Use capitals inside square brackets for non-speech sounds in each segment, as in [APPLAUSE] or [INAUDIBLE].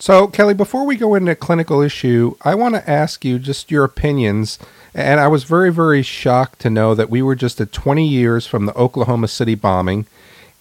So, Kelly, before we go into a clinical issue, I want to ask you just your opinions. And I was very, very shocked to know that we were just at 20 years from the Oklahoma City bombing.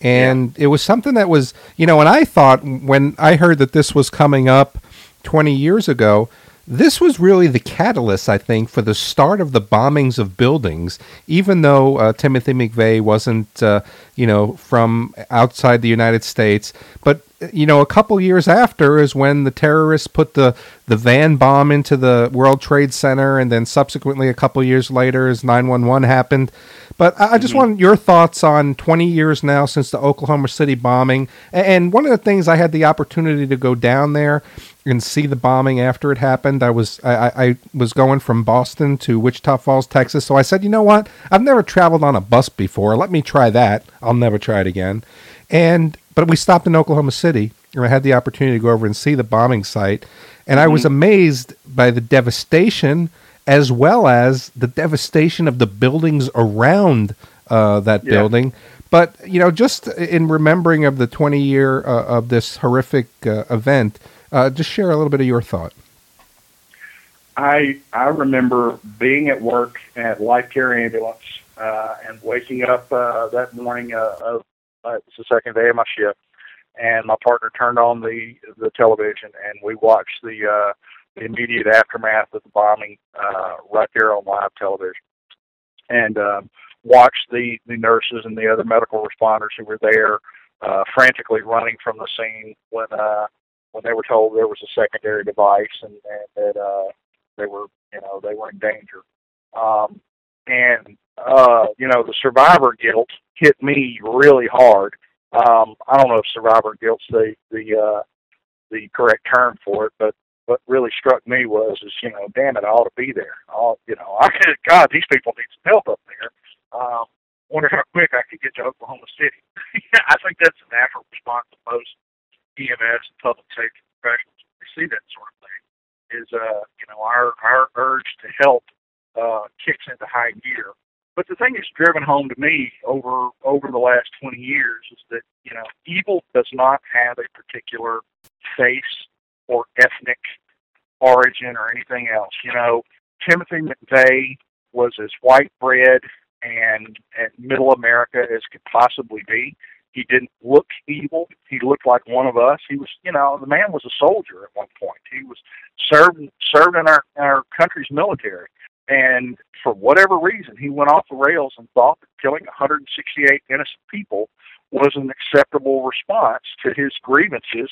And yeah. it was something that was, you know, and I thought when I heard that this was coming up 20 years ago, this was really the catalyst, I think, for the start of the bombings of buildings. Even though uh, Timothy McVeigh wasn't, uh, you know, from outside the United States, but you know, a couple years after is when the terrorists put the the van bomb into the World Trade Center, and then subsequently, a couple years later, as nine one one happened. But I, I just mm-hmm. want your thoughts on 20 years now since the Oklahoma City bombing. And one of the things I had the opportunity to go down there and see the bombing after it happened. I was I, I was going from Boston to Wichita Falls, Texas. So I said, you know what? I've never traveled on a bus before. Let me try that. I'll never try it again. And but we stopped in Oklahoma City, I had the opportunity to go over and see the bombing site, and mm-hmm. I was mm-hmm. amazed by the devastation as well as the devastation of the buildings around uh, that yeah. building. But you know, just in remembering of the 20 year uh, of this horrific uh, event, uh, just share a little bit of your thought. I I remember being at work at Life Care Ambulance uh, and waking up uh, that morning. Uh, uh, it was the second day of my shift, and my partner turned on the the television, and we watched the uh, the immediate aftermath of the bombing uh, right there on live television, and um, watched the the nurses and the other medical responders who were there uh, frantically running from the scene when uh, when they were told there was a secondary device and, and that uh, they were, you know, they were in danger. Um, and uh, you know, the survivor guilt hit me really hard. Um, I don't know if survivor guilt's the the uh, the correct term for it, but what really struck me was is you know, damn it, I ought to be there. I'll, you know, I could, God, these people need some help up there. Um, wonder how quick I could get to Oklahoma City. [LAUGHS] I think that's a natural response of most EMS and public safety professionals they see that sort of thing is uh you know our our urge to help uh kicks into high gear. But the thing that's driven home to me over over the last 20 years is that you know evil does not have a particular face or ethnic origin or anything else. You know, Timothy McVeigh was as white bread and, and middle America as could possibly be. He didn't look evil. He looked like one of us. He was, you know, the man was a soldier at one point. He was served served in our our country's military, and for whatever reason, he went off the rails and thought that killing 168 innocent people was an acceptable response to his grievances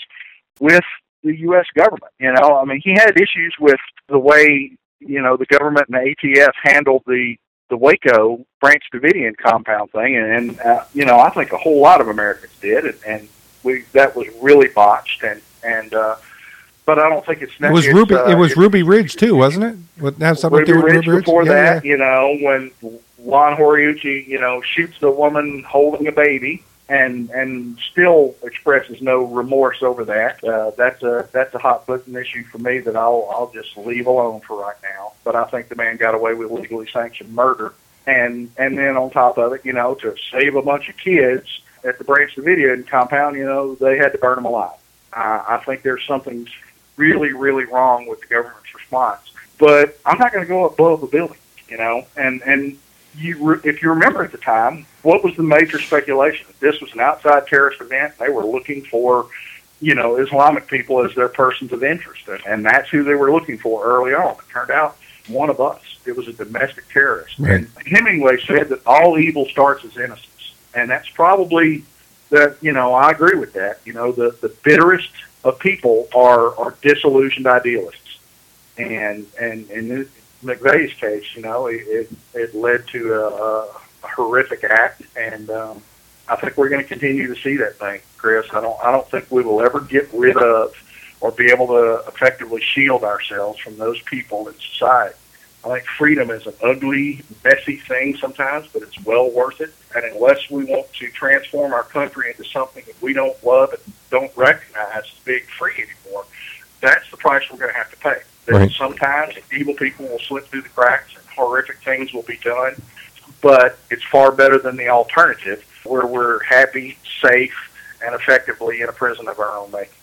with the U.S. government. You know, I mean, he had issues with the way you know the government and the ATF handled the the Waco Branch Davidian compound thing, and, and uh, you know I think a whole lot of Americans did, and, and we that was really botched, and and uh, but I don't think it's it was Ruby. Uh, it was Ruby Ridge too, wasn't it? What have something Ruby to do with Ridge Ruby Ridge before yeah, that? Yeah. You know when Lon Horiuchi, you know, shoots the woman holding a baby and and still expresses no remorse over that. Uh, that's a that's a hot button issue for me that I'll I'll just leave alone for right now. But I think the man got away with legally sanctioned murder, and and then on top of it, you know, to save a bunch of kids at the Branch Davidian compound, you know, they had to burn them alive. I, I think there's something really really wrong with the government's response. But I'm not going to go blow the building, you know, and and you re- if you remember at the time, what was the major speculation? This was an outside terrorist event. They were looking for, you know, Islamic people as their persons of interest, and, and that's who they were looking for early on. It turned out one of us. It was a domestic terrorist. Right. And Hemingway said that all evil starts as innocence, and that's probably that. You know, I agree with that. You know, the the bitterest of people are are disillusioned idealists, and and and McVeigh's case, you know, it, it, it led to a, a horrific act, and um, I think we're going to continue to see that thing, Chris. I don't, I don't think we will ever get rid of or be able to effectively shield ourselves from those people in society. I think freedom is an ugly, messy thing sometimes, but it's well worth it. And unless we want to transform our country into something that we don't love and don't recognize as being free anymore, that's the price we're going to have to pay. Right. Sometimes evil people will slip through the cracks and horrific things will be done, but it's far better than the alternative where we're happy, safe, and effectively in a prison of our own making.